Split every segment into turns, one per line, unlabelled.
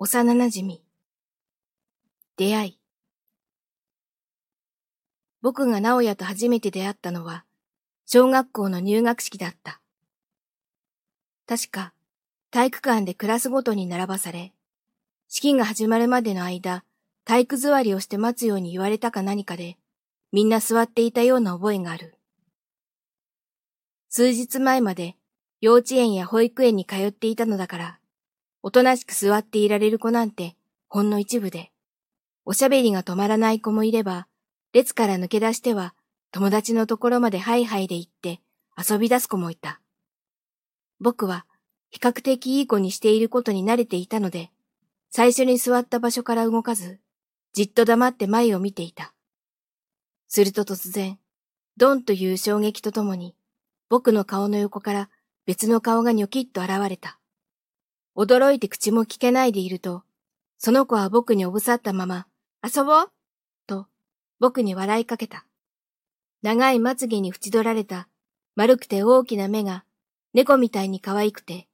幼馴染。出会い。僕が直哉と初めて出会ったのは、小学校の入学式だった。確か、体育館でクラスごとに並ばされ、式が始まるまでの間、体育座りをして待つように言われたか何かで、みんな座っていたような覚えがある。数日前まで幼稚園や保育園に通っていたのだから、おとなしく座っていられる子なんてほんの一部で、おしゃべりが止まらない子もいれば、列から抜け出しては友達のところまでハイハイで行って遊び出す子もいた。僕は比較的いい子にしていることに慣れていたので、最初に座った場所から動かず、じっと黙って前を見ていた。すると突然、ドンという衝撃とともに、僕の顔の横から別の顔がニョキッと現れた。驚いて口も聞けないでいると、その子は僕におぶさったまま、遊ぼうと、僕に笑いかけた。長いまつげに縁取られた、丸くて大きな目が、猫みたいに可愛くて、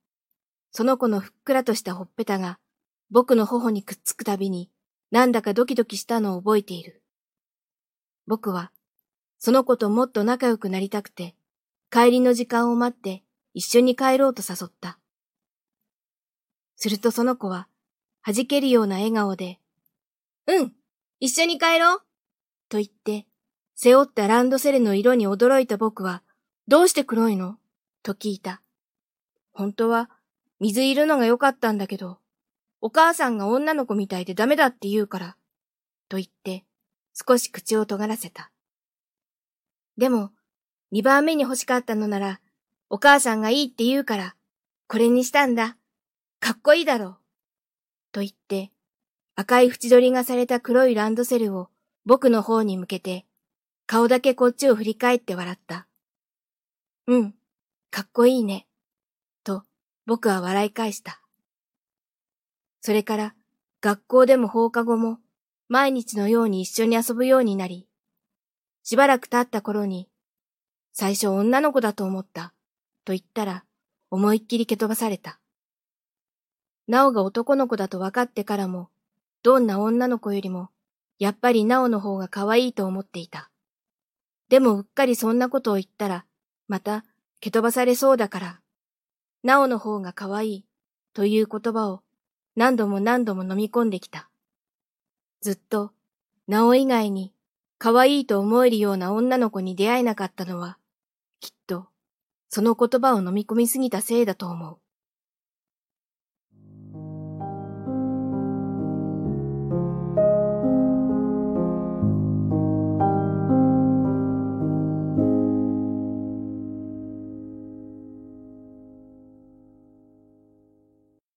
その子のふっくらとしたほっぺたが、僕の頬にくっつくたびに、なんだかドキドキしたのを覚えている。僕は、その子ともっと仲良くなりたくて、帰りの時間を待って一緒に帰ろうと誘った。するとその子は、弾けるような笑顔で、うん、一緒に帰ろうと言って、背負ったランドセルの色に驚いた僕は、どうして黒いの？と聞いた。本当は、水いるのが良かったんだけど、お母さんが女の子みたいでダメだって言うから、と言って、少し口を尖らせた。でも、二番目に欲しかったのなら、お母さんがいいって言うから、これにしたんだ。かっこいいだろう。と言って、赤い縁取りがされた黒いランドセルを僕の方に向けて、顔だけこっちを振り返って笑った。うん、かっこいいね。と僕は笑い返した。それから学校でも放課後も毎日のように一緒に遊ぶようになり、しばらく経った頃に、最初女の子だと思った、と言ったら思いっきり蹴飛ばされた。なおが男の子だと分かってからも、どんな女の子よりも、やっぱりなおの方が可愛いと思っていた。でもうっかりそんなことを言ったら、また蹴飛ばされそうだから、なおの方が可愛いという言葉を何度も何度も飲み込んできた。ずっと、なお以外に可愛いと思えるような女の子に出会えなかったのは、きっと、その言葉を飲み込みすぎたせいだと思う。